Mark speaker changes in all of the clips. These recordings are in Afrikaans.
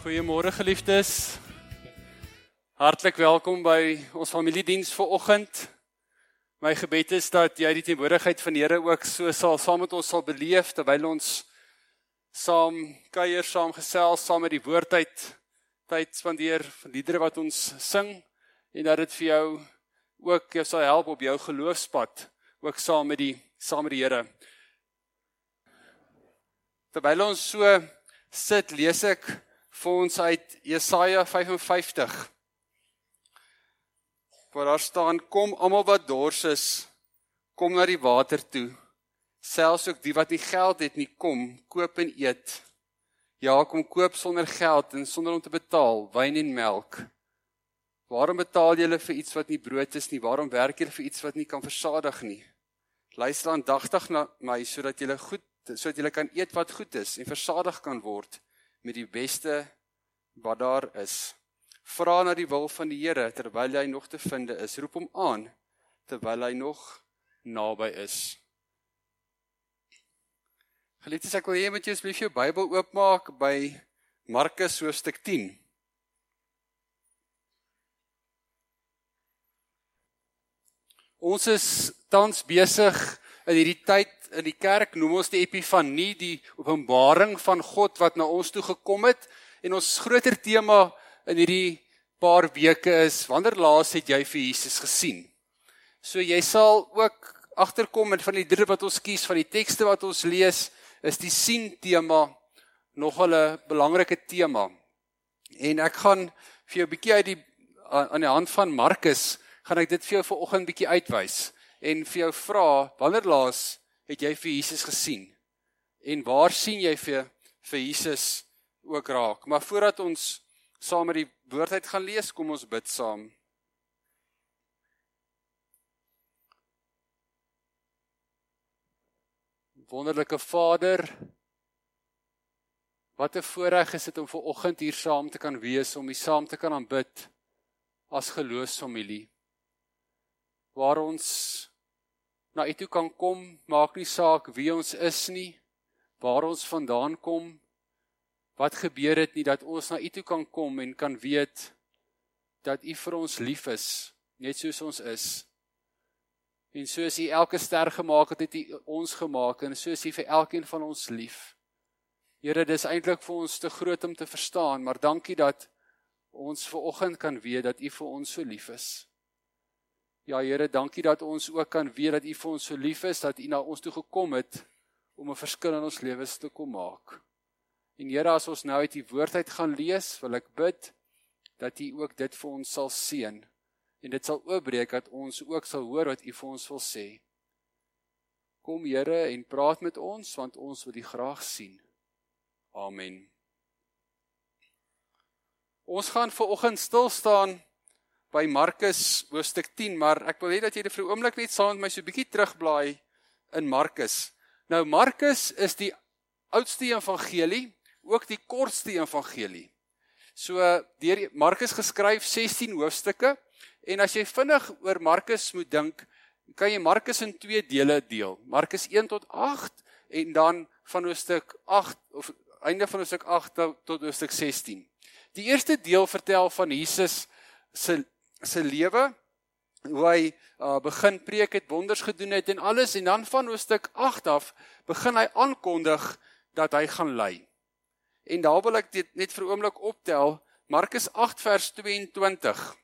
Speaker 1: Goeiemôre geliefdes. Hartlik welkom by ons familiediens vir oggend. My gebed is dat jy die teenwoordigheid van die Here ook so sal saam met ons sal beleef terwyl ons saam kuier, saam gesels, saam met die woordheid tyd spandeer van liedere wat ons sing en dat dit vir jou ook jou sal help op jou geloofspad ook saam met die saam met die Here. Terwyl ons so sit, lees ek vir ons uit Jesaja 55. Waar daar staan: Kom almal wat dors is, kom na die water toe. Selfs ook die wat nie geld het nie, kom, koop en eet. Ja, kom koop sonder geld en sonder om te betaal wyn en melk. Waarom betaal julle vir iets wat nie brood is nie? Waarom werk julle vir iets wat nie kan versadig nie? Luister aandagtig na my sodat julle goed sodat julle kan eet wat goed is en versadig kan word met die beste wat daar is. Vra na die wil van die Here terwyl hy nog te vind is. Roep hom aan terwyl hy nog naby is. Geliefdes, ek wil hê moet jy asseblief jou Bybel oopmaak by Markus hoofstuk 10. Ons is tans besig in hierdie tyd in die kerk noem ons die epifanie, die openbaring van God wat na ons toe gekom het. En ons groter tema in hierdie paar weke is wanneer laas het jy vir Jesus gesien? So jy sal ook agterkom met van die drie wat ons kies van die tekste wat ons lees, is die sien tema nog 'n belangrike tema. En ek gaan vir jou 'n bietjie uit die aan die hand van Markus gaan ek dit vir jou vanoggend bietjie uitwys en vir jou vra wanneer laas het jy vir Jesus gesien? En waar sien jy vir vir Jesus ook raak? Maar voordat ons saam met die woord uit gaan lees, kom ons bid saam. Wonderlike Vader, wat 'n voorreg is dit om ver oggend hier saam te kan wees om U saam te kan aanbid as geloofsfamilie. Waar ons na U toe kan kom, maak nie saak wie ons is nie, waar ons vandaan kom, wat gebeur het nie dat ons na U toe kan kom en kan weet dat U vir ons lief is, net soos ons is. En soos U elke ster gemaak het, het U ons gemaak en soos U vir elkeen van ons lief. Here, dis eintlik vir ons te groot om te verstaan, maar dankie dat ons ver oggend kan weet dat U vir ons so lief is. Ja Here, dankie dat ons ook kan weet dat U vir ons so lief is dat U na ons toe gekom het om 'n verskil in ons lewens te kom maak. En Here, as ons nou uit U woord uit gaan lees, wil ek bid dat U ook dit vir ons sal seën en dit sal oopbreek dat ons ook sal hoor wat U vir ons wil sê. Kom Here en praat met ons want ons wil U graag sien. Amen. Ons gaan ver oggend stil staan by Markus hoofstuk 10, maar ek wil hê dat jy vir 'n oomblik net saam met my so 'n bietjie terugblaai in Markus. Nou Markus is die oudste evangelie, ook die kortste evangelie. So deur Markus geskryf 16 hoofstukke en as jy vinnig oor Markus moet dink, kan jy Markus in twee dele deel. Markus 1 tot 8 en dan van hoofstuk 8 of einde van hoofstuk 8 tot hoofstuk 16. Die eerste deel vertel van Jesus se se lewe hoe hy uh, begin preek het, wonders gedoen het en alles en dan van hoofstuk 8 af begin hy aankondig dat hy gaan ly. En daar wil ek dit net vir 'n oomblik optel. Markus 8 vers 22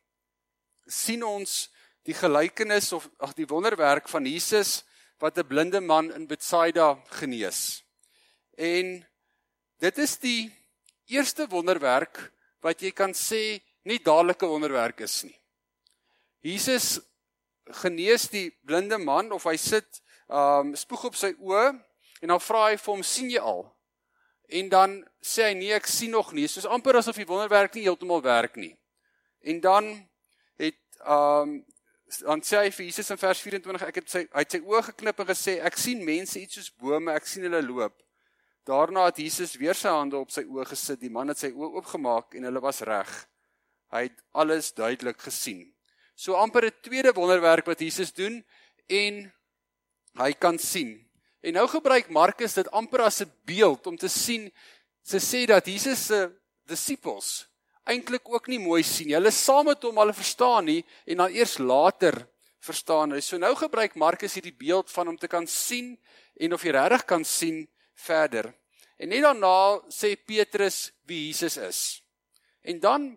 Speaker 1: sien ons die gelykenis of ag die wonderwerk van Jesus wat 'n blinde man in Betsaida genees. En dit is die eerste wonderwerk wat jy kan sê nie dadelike wonderwerk is nie. Jesus genees die blinde man of hy sit um spoeg op sy oë en dan vra hy vir hom sien jy al? En dan sê hy nee ek sien nog nie. Soos amper asof die wonderwerk nie heeltemal werk nie. En dan het um dan sê hy vir Jesus in vers 24 ek het sy hy het sy oë geknip en gesê ek sien mense iets soos bome, ek sien hulle loop. Daarna het Jesus weer sy hande op sy oë gesit. Die man het sy oë oopgemaak en hulle was reg. Hy het alles duidelik gesien so amper 'n tweede wonderwerk wat Jesus doen en hy kan sien. En nou gebruik Markus dit amper as 'n beeld om te sien se sê dat Jesus se disippels eintlik ook nie mooi sien. Hulle saam met hom, hulle verstaan nie en dan eers later verstaan hulle. So nou gebruik Markus hierdie beeld van om te kan sien en of jy regtig kan sien verder. En net daarna sê Petrus wie Jesus is. En dan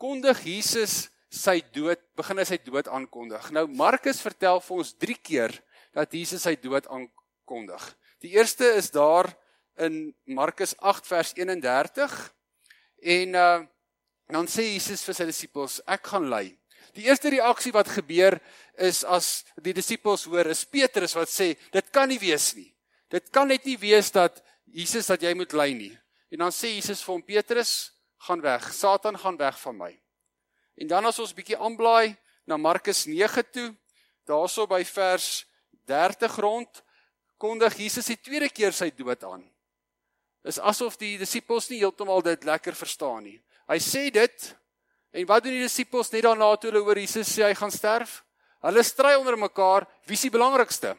Speaker 1: kondig Jesus sy dood, begin hy sy dood aankondig. Nou Markus vertel vir ons 3 keer dat Jesus sy dood aankondig. Die eerste is daar in Markus 8 vers 31 en uh dan sê Jesus vir sy disippels ek gaan ly. Die eerste reaksie wat gebeur is as die disippels hoor is Petrus wat sê dit kan nie wees nie. Dit kan net nie wees dat Jesus dat jy moet ly nie. En dan sê Jesus vir hom Petrus gaan weg. Satan gaan weg van my. En dan as ons bietjie aanblaai na Markus 9 toe, daarso by vers 30 rond kondig Jesus die tweede keer sy dood aan is asof die disippels nie heeltemal dit lekker verstaan nie. Hy sê dit en wat doen die disippels net daarna toe hulle hoor Jesus sê hy gaan sterf? Hulle stry onder mekaar wie is die belangrikste?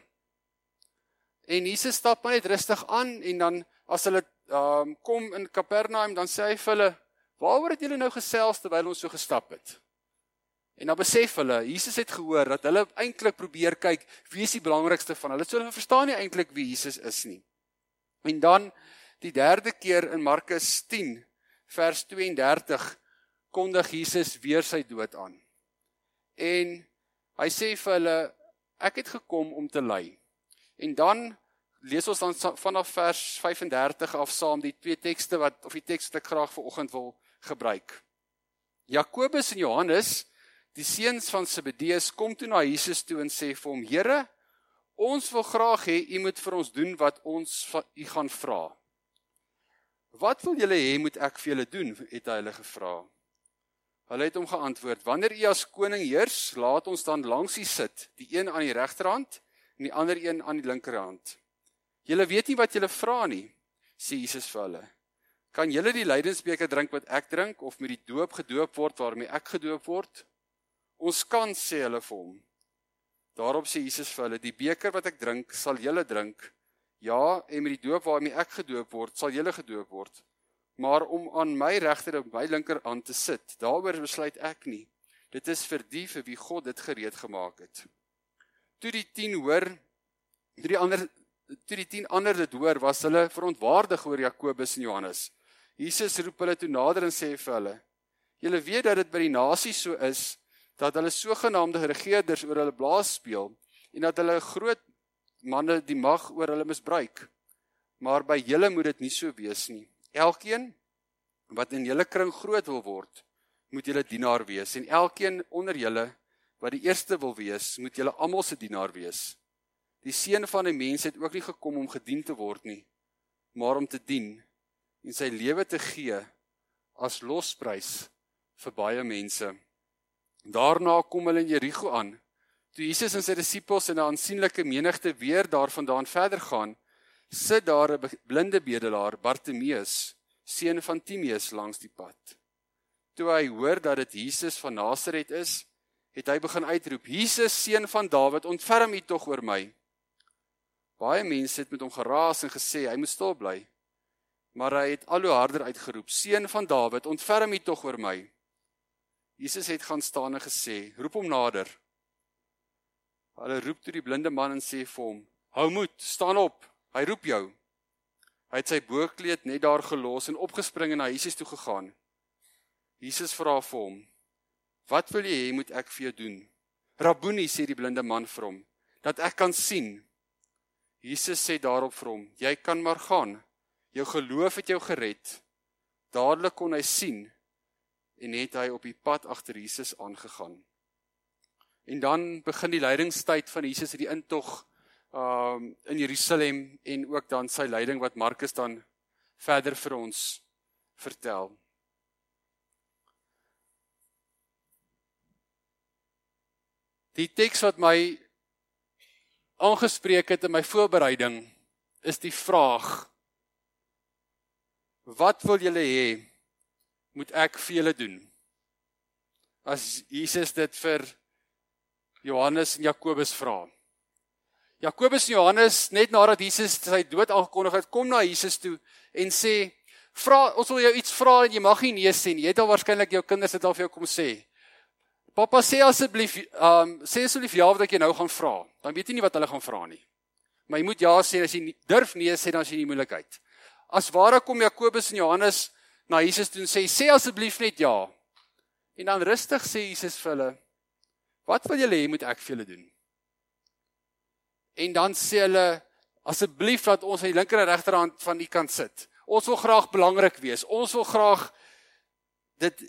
Speaker 1: En Jesus stap net rustig aan en dan as hulle um, kom in Kapernaum dan sê hy vir hulle waaroor het julle nou gesels terwyl ons so gestap het? En dan besef hulle, Jesus het gehoor dat hulle eintlik probeer kyk wie is die belangrikste van hulle. Hulle verstaan nie eintlik wie Jesus is nie. En dan Die derde keer in Markus 10 vers 32 kondig Jesus weer sy dood aan. En hy sê vir hulle ek het gekom om te ly. En dan lees ons dan vanaf vers 35 af saam die twee tekste wat of die teks wat ek graag vir oggend wil gebruik. Jakobus en Johannes, die seuns van Zebedeus, kom toe na Jesus toe en sê vir hom: "Here, ons wil graag hê u moet vir ons doen wat ons van u gaan vra." Wat wil julle hê moet ek vir julle doen? het hy hulle gevra. Hulle het hom geantwoord: Wanneer u as koning heers, laat ons dan langs u sit, die een aan die regterhand en die ander een aan die linkerhand. Julle weet nie wat julle vra nie, sê Jesus vir hulle. Kan julle die lydensbeker drink wat ek drink of met die doop gedoop word waarmee ek gedoop word? Ons kan sê hulle vir hom. Daarop sê Jesus vir hulle: Die beker wat ek drink, sal julle drink Ja, en met die doop waarmee ek gedoop word, sal julle gedoop word. Maar om aan my regter en my linker aan te sit, daaroor besluit ek nie. Dit is vir die vir wie God dit gereed gemaak het. Toe die 10 hoor, toe die ander toe die 10 ander dit hoor, was hulle verontwaardig oor Jakobus en Johannes. Jesus roep hulle toe nader en sê vir hulle: "Julle weet dat dit by die nasies so is dat hulle sogenaamde regerders oor hulle blaas speel en dat hulle groot manne die mag oor hulle misbruik. Maar by julle moet dit nie so wees nie. Elkeen wat in julle kring groot wil word, moet julle dienaar wees en elkeen onder julle wat die eerste wil wees, moet julle almal se dienaar wees. Die seun van die mens het ook nie gekom om gedien te word nie, maar om te dien en sy lewe te gee as losprys vir baie mense. Daarna kom hulle in Jerigo aan Toe Jesus en sy disippels en 'n aansienlike menigte weer daarvandaan verder gaan, sit daar 'n blinde bedelaar, Bartimeus, seun van Timeus langs die pad. Toe hy hoor dat dit Jesus van Nasaret is, het hy begin uitroep: "Jesus, seun van Dawid, ontferm U tog oor my." Baie mense het met hom geraas en gesê hy moet stil bly. Maar hy het al hoe harder uitgeroep: "Seun van Dawid, ontferm U tog oor my." Jesus het gaan staan en gesê: "Roep hom nader." Hulle roep toe die blinde man en sê vir hom: "Hou moed, staan op. Hy roep jou." Hy het sy boekleed net daar gelos en opgespring en na Jesus toe gegaan. Jesus vra vir hom: "Wat wil jy hê moet ek vir jou doen?" "Rabboni," sê die blinde man vir hom, "dat ek kan sien." Jesus sê daarop vir hom: "Jy kan maar gaan. Jou geloof het jou gered." Dadelik kon hy sien en het hy op die pad agter Jesus aangegaan. En dan begin die lydingstyd van Jesus in die intog um in Jerusalem en ook dan sy lyding wat Markus dan verder vir ons vertel. Die teks wat my aangespreek het in my voorbereiding is die vraag Wat wil julle hê moet ek vir julle doen? As Jesus dit vir Johannes en Jakobus vra. Jakobus en Johannes net nadat Jesus sy dood aangekondig het, kom na Jesus toe en sê vra ons wil jou iets vra en jy mag nie nee sê nie. Jy het al waarskynlik jou kinders dit al vir jou kom sê. Pappa sê asseblief, ehm um, sê asseblief ja wat ek jou nou gaan vra. Dan weet jy nie wat hulle gaan vra nie. Maar jy moet ja sê as jy nie, durf nee sê dan as jy nie moeilikheid. As ware kom Jakobus en Johannes na Jesus toe en sê sê asseblief net ja. En dan rustig sê Jesus vir hulle: "Wat wil julle hê moet ek vir julle doen?" En dan sê hulle: "Asseblief laat ons aan die linker en regterhand van u kant sit. Ons wil graag belangrik wees. Ons wil graag dit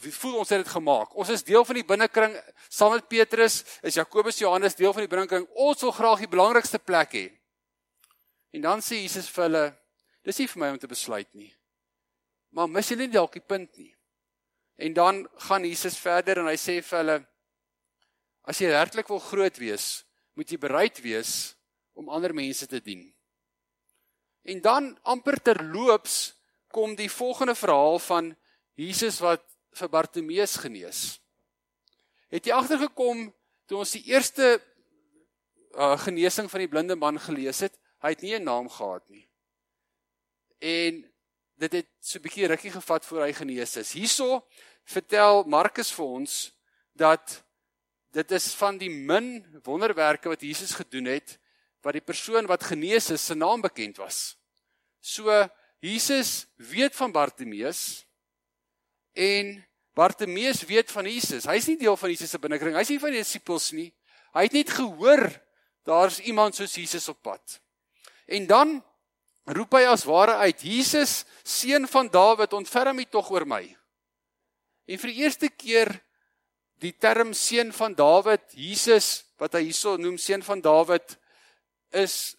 Speaker 1: wie voel ons het dit gemaak. Ons is deel van die binnekring saam met Petrus, is Jakobus, Johannes deel van die binnekring. Ons wil graag die belangrikste plek hê." En dan sê Jesus vir hulle: "Dis nie vir my om te besluit nie. Maar mis julle nie dalk die punt nie. En dan gaan Jesus verder en hy sê vir hulle as jy werklik wil groot wees, moet jy bereid wees om ander mense te dien. En dan amper terloops kom die volgende verhaal van Jesus wat vir Bartimeus genees. Het jy agtergekom toe ons die eerste uh, genesing van die blinde man gelees het? Hy het nie 'n naam gehad nie. En dit het so 'n bietjie rukkie gevat voor hy genees is. Hierso vertel Markus vir ons dat dit is van die min wonderwerke wat Jesus gedoen het wat die persoon wat genees is se naam bekend was. So Jesus weet van Bartimeus en Bartimeus weet van Jesus. Hy's nie deel van Jesus se binnekring. Hy's nie van die disippels nie. Hy het net gehoor daar's iemand soos Jesus op pad. En dan roep hy as ware uit: Jesus, seun van Dawid, ontferm U tog oor my. En vir die eerste keer die term seun van Dawid, Jesus wat hy hierso noem seun van Dawid is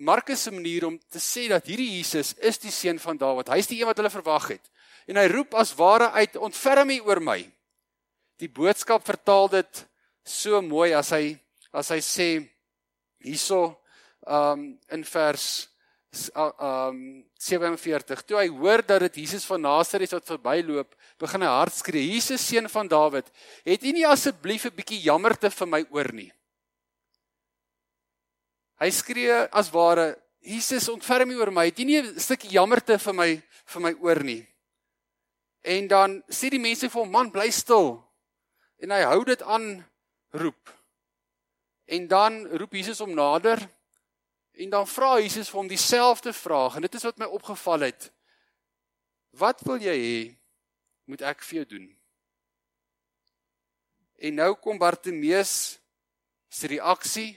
Speaker 1: Markus se manier om te sê dat hierdie Jesus is die seun van Dawid. Hy's die een wat hulle verwag het. En hy roep as ware uit: "Ontferm U oor my." Die boodskap vertaal dit so mooi as hy as hy sê hierso um in vers um 47 toe hy hoor dat dit Jesus van Nasaret wat verbyloop begin hy hard skree Jesus seun van Dawid het u nie asseblief 'n bietjie jammerte vir my oor nie? Hy skree as ware Jesus ontferm u oor my. Het u nie 'n stukkie jammerte vir my vir my oor nie? En dan sê die mense vir hom man bly stil. En hy hou dit aan roep. En dan roep Jesus hom nader En dan vra Jesus vir hom dieselfde vraag en dit is wat my opgeval het. Wat wil jy hê moet ek vir jou doen? En nou kom Bartimeus se reaksie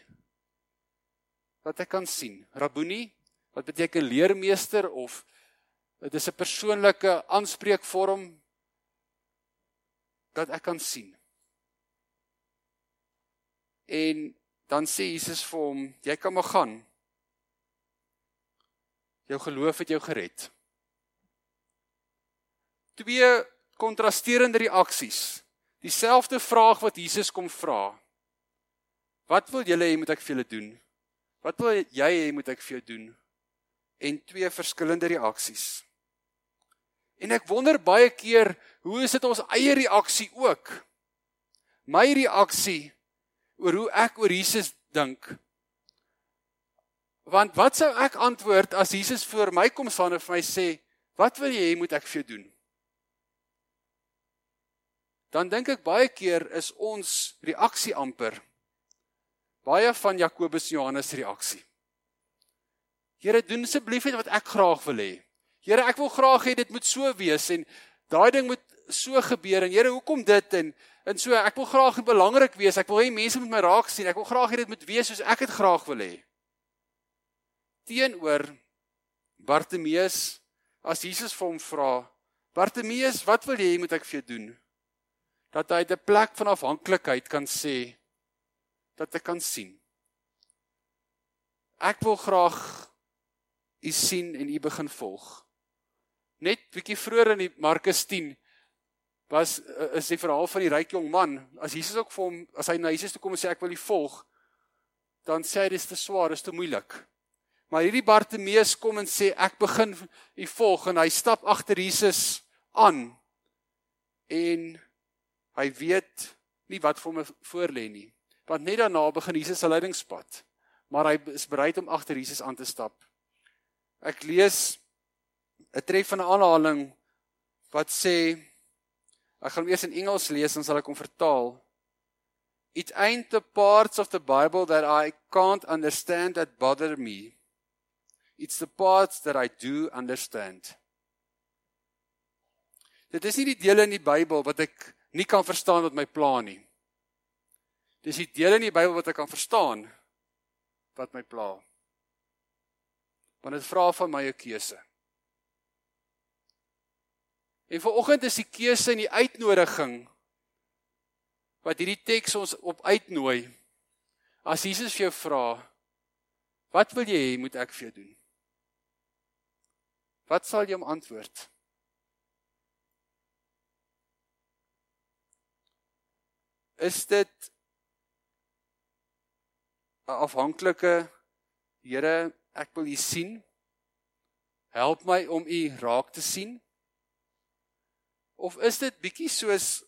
Speaker 1: wat ek kan sien. Rabboni wat beteken leermeester of dit is 'n persoonlike aanspreekvorm dat ek kan sien. En dan sê Jesus vir hom, jy kan maar gaan. Jou geloof het jou gered. Twee kontrasterende reaksies. Dieselfde vraag wat Jesus kom vra. Wat wil julle hê moet ek vir julle doen? Wat wil jy hê moet ek vir jou doen? En twee verskillende reaksies. En ek wonder baie keer, hoe is dit ons eie reaksie ook? My reaksie oor hoe ek oor Jesus dink Want wat sou ek antwoord as Jesus voor my kom staan en vir my sê, "Wat wil jy hê moet ek vir jou doen?" Dan dink ek baie keer is ons reaksie amper baie van Jakobus en Johannes reaksie. Here, doen asseblief net wat ek graag wil hê. Here, ek wil graag hê dit moet so wees en daai ding moet so gebeur en Here, hoekom dit en en so ek wil graag belangrik wees. Ek wil hê mense moet my raak sien. Ek wil graag hê dit moet wees soos ek dit graag wil hê teenoor Bartimeus as Jesus vir hom vra Bartimeus wat wil jy moet ek vir jou doen? Dat hy 'n plek van afhanklikheid kan sê dat ek kan sien. Ek wil graag u sien en u begin volg. Net bietjie vroeër in die Markus 10 was is die verhaal van die ryk jong man. As Jesus ook vir hom as hy na Jesus toe kom en sê ek wil u volg dan sê hy dis te swaar dis te moeilik Maar hierdie Bartimeus kom en sê ek begin u volg en hy stap agter Jesus aan. En hy weet nie wat vir hom voor lê nie. Want net daarna begin Jesus se leidingspad. Maar hy is bereid om agter Jesus aan te stap. Ek lees 'n treffende aanhaling wat sê ek gaan eers in Engels lees en sal ek hom vertaal. It ain't the parts of the Bible that I can't understand that bother me. It's the parts that I do understand. Dit is nie die dele in die Bybel wat ek nie kan verstaan wat my pla nie. Dis die dele in die Bybel wat ek kan verstaan wat my pla. Want dit vra van my 'n keuse. En vanoggend is die keuse en die uitnodiging wat hierdie teks ons op uitnooi. As Jesus vir jou vra, wat wil jy hê moet ek vir jou doen? Wat sal jy hom antwoord? Is dit 'n afhanklike Here, ek wil U sien. Help my om U raak te sien. Of is dit bietjie soos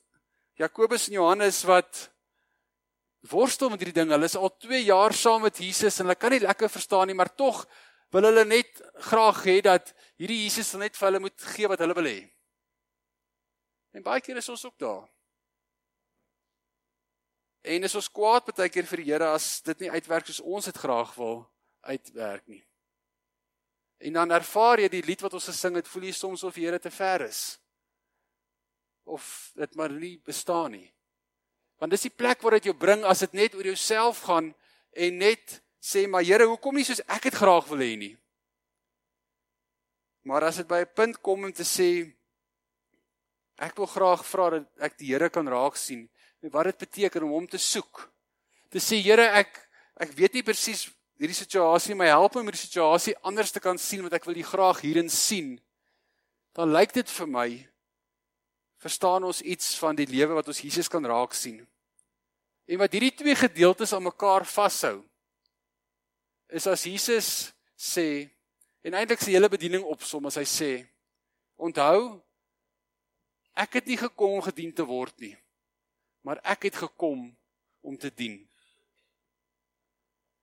Speaker 1: Jakobus en Johannes wat worstel met hierdie ding. Hulle is al 2 jaar saam met Jesus en hulle kan nie lekker verstaan nie, maar tog wil hulle net graag hê dat hierdie Jesus net vir hulle moet gee wat hulle wil hê. En baie keer is ons ook daar. En is ons kwaad baie keer vir die Here as dit nie uitwerk soos ons dit graag wil uitwerk nie. En dan ervaar jy die lied wat ons gesing het, voel jy soms of die Here te ver is. Of dit maar nie bestaan nie. Want dis die plek waar dit jou bring as dit net oor jouself gaan en net sê maar Here, hoekom nie soos ek dit graag wil hê nie. Maar as dit by 'n punt kom om te sê ek wil graag vra dat ek die Here kan raak sien, en wat dit beteken om hom te soek. Te sê Here, ek ek weet nie presies hierdie situasie my help om hierdie situasie anders te kan sien want ek wil U graag hierin sien. Dan lyk dit vir my verstaan ons iets van die lewe wat ons Jesus kan raak sien. En wat hierdie twee gedeeltes aan mekaar vashou is as Jesus sê en eintlik sy hele bediening opsom as hy sê onthou ek het nie gekom om gedien te word nie maar ek het gekom om te dien.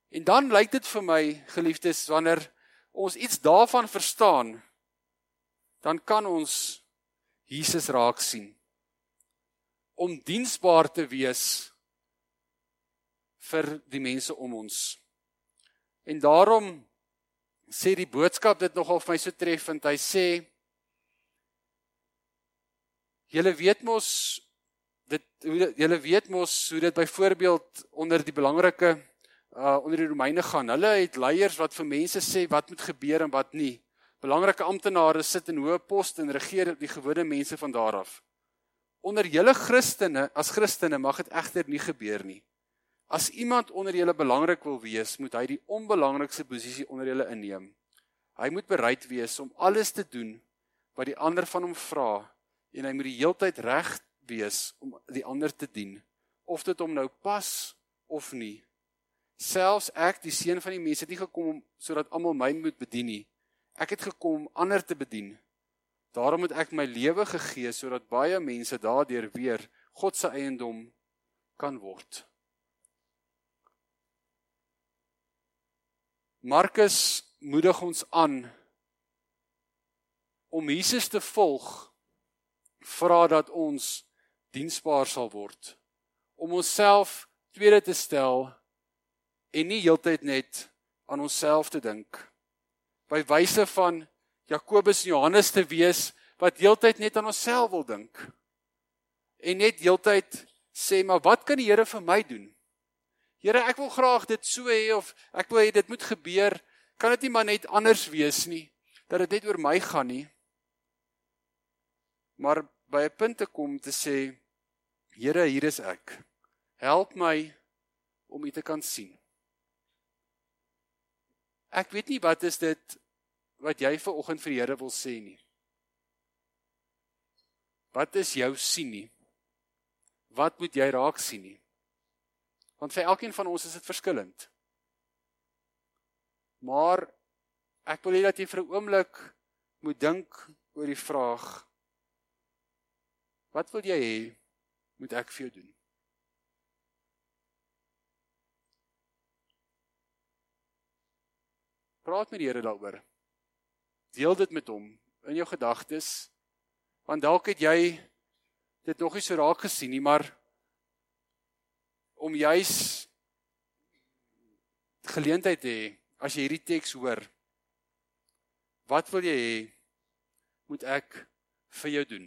Speaker 1: En dan lyk dit vir my, geliefdes, wanneer ons iets daarvan verstaan, dan kan ons Jesus raak sien. Om diensbaar te wees vir die mense om ons. En daarom sê die boodskap dit nogal vir my so treffend. Hy sê Julle weet mos dit hoe julle weet mos hoe dit byvoorbeeld onder die belangrike uh onder die Romeine gaan. Hulle het leiers wat vir mense sê wat moet gebeur en wat nie. Belangrike amptenare sit in hoë poste en regeer die gewone mense van daar af. Onder julle Christene, as Christene mag dit egter nie gebeur nie. As iemand onder julle belangrik wil wees, moet hy die onbelangrikste posisie onder julle inneem. Hy moet bereid wees om alles te doen wat die ander van hom vra en hy moet die heeltyd reg wees om die ander te dien of dit hom nou pas of nie. Selfs ek die seun van die mense het nie gekom om sodat almal my moet bedien nie. Ek het gekom om ander te bedien. Daarom moet ek my lewe gegee sodat baie mense daardeur weer God se eiendom kan word Markus moedig ons aan om Jesus te volg vra dat ons diensbaar sal word om onsself tweede te stel en nie heeltyd net aan onsself te dink. By wyse van Jakobus en Johannes te wees wat heeltyd net aan onsself wil dink en net heeltyd sê maar wat kan die Here vir my doen Here ek wil graag dit so hê of ek wil hê dit moet gebeur kan dit nie maar net anders wees nie dat dit net oor my gaan nie maar by 'n punt te kom te sê Here, hier is ek. Help my om U te kan sien. Ek weet nie wat is dit wat jy ver oggend vir die Here wil sê nie. Wat is jou sien nie? Wat moet jy raak sien nie? Want vir elkeen van ons is dit verskillend. Maar ek wil hê dat jy vir 'n oomblik moet dink oor die vraag Wat wil jy hê moet ek vir jou doen? Praat met die Here daaroor. Deel dit met hom in jou gedagtes. Want dalk het jy dit nog nie so raak gesien nie, maar om juis geleentheid te hê as jy hierdie teks hoor. Wat wil jy hê moet ek vir jou doen?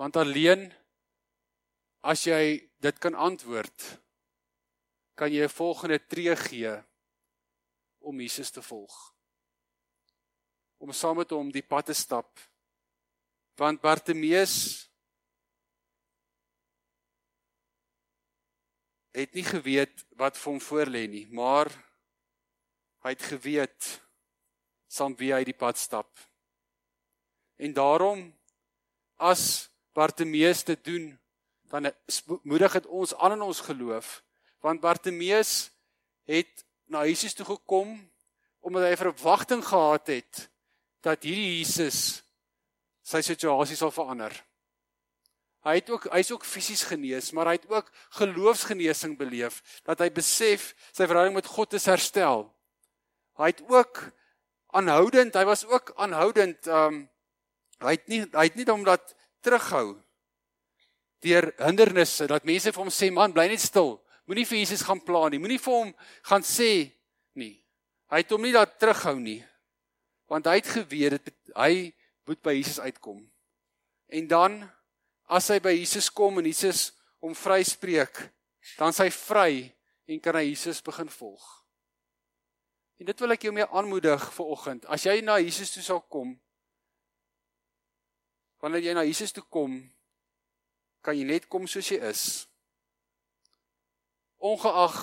Speaker 1: Want alleen as jy dit kan antwoord, kan jy 'n volgende tree gee om Jesus te volg. Om saam met hom die pad te stap. Want Bartimeus het nie geweet wat vir hom voorlê nie, maar hy het geweet saam wie hy die pad stap. En daarom as Bartimeus dit doen, dan moedig dit ons aan in ons geloof, want Bartimeus het na Jesus toe gekom omdat hy verwagting gehad het dat hierdie Jesus sy situasie sal verander. Hy het ook hy's ook fisies genees, maar hy het ook geloofsgenesing beleef dat hy besef sy verhouding met God is herstel. Hy het ook aanhoudend, hy was ook aanhoudend um hy het nie hy het nie omdat terughou deur hindernisse dat mense vir hom sê man bly net stil. Moenie vir Jesus gaan pla nie. Moenie vir hom gaan sê nie. Hy het hom nie daar terughou nie. Want hy het geweet dit hy moet by Jesus uitkom. En dan as hy by Jesus kom en Jesus hom vryspreek, dan sy vry en kan hy Jesus begin volg. En dit wil ek jou mee aanmoedig vir oggend. As jy na Jesus toe sal kom, wanneer jy na Jesus toe kom, kan jy net kom soos jy is. Ongeag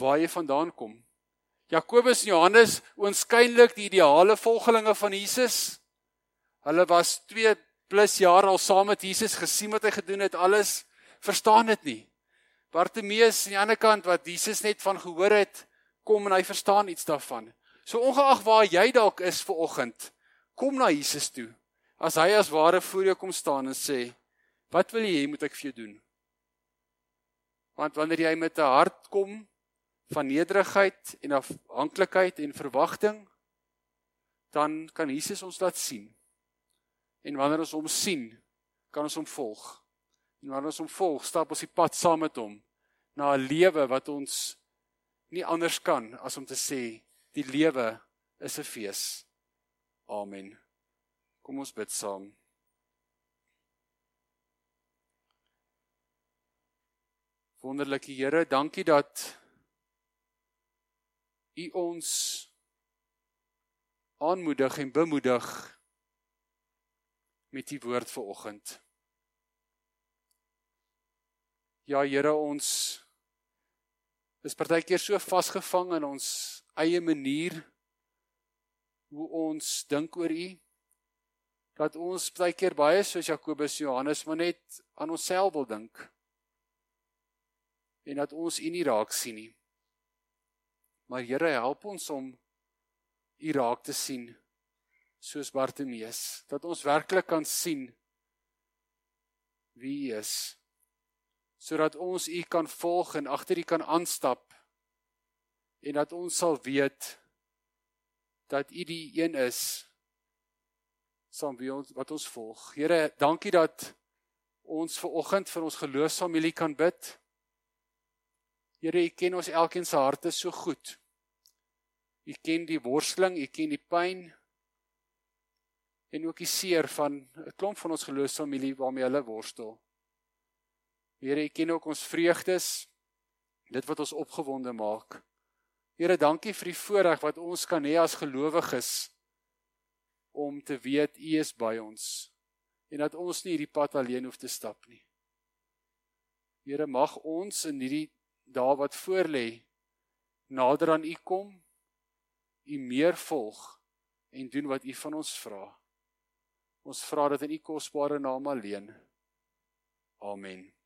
Speaker 1: waar jy vandaan kom. Jakobus en Johannes oënskynlik die ideale volgelinge van Jesus. Hulle was 2 plus jaar al saam met Jesus gesien wat hy gedoen het alles verstaan dit nie. Bartimeus aan die ander kant wat Jesus net van gehoor het, kom en hy verstaan iets daarvan. So ongeag waar jy dalk is ver oggend, kom na Jesus toe. As hy as ware voor jou kom staan en sê, "Wat wil jy hê moet ek vir jou doen?" Want wanneer jy met 'n hart kom van nederigheid en afhanklikheid en verwagting, dan kan Jesus ons laat sien En wanneer ons hom sien, kan ons hom volg. En wanneer ons hom volg, stap ons die pad saam met hom na 'n lewe wat ons nie anders kan as om te sê die lewe is 'n fees. Amen. Kom ons bid saam. Wonderlike Here, dankie dat U ons aanmoedig en bemoedig met die woord vir oggend. Ja Here, ons is partykeer so vasgevang in ons eie manier hoe ons dink oor U dat ons partykeer baie soos Jakobus Johannes maar net aan onsself wil dink en dat ons U nie raak sien nie. Maar Here, help ons om U raak te sien soos Bartimeus dat ons werklik kan sien wie U is sodat ons U kan volg en agter U kan aanstap en dat ons sal weet dat U die een is saam wie ons wat ons volg. Here, dankie dat ons ver oggend vir ons geloofsfamilie kan bid. Here, U ken ons elkeen se harte so goed. U ken die worsteling, U ken die pyn, en ook die seer van 'n klomp van ons geloofsfamilie waarmee hulle worstel. Here, U ken ook ons vreugdes, dit wat ons opgewonde maak. Here, dankie vir die voorreg wat ons kan hê as gelowiges om te weet U is by ons en dat ons nie hierdie pad alleen hoef te stap nie. Here, mag ons in hierdie dae wat voorlê nader aan U kom, U meer volg en doen wat U van ons vra. Ons vra dit in u kosbare naam alleen. Amen.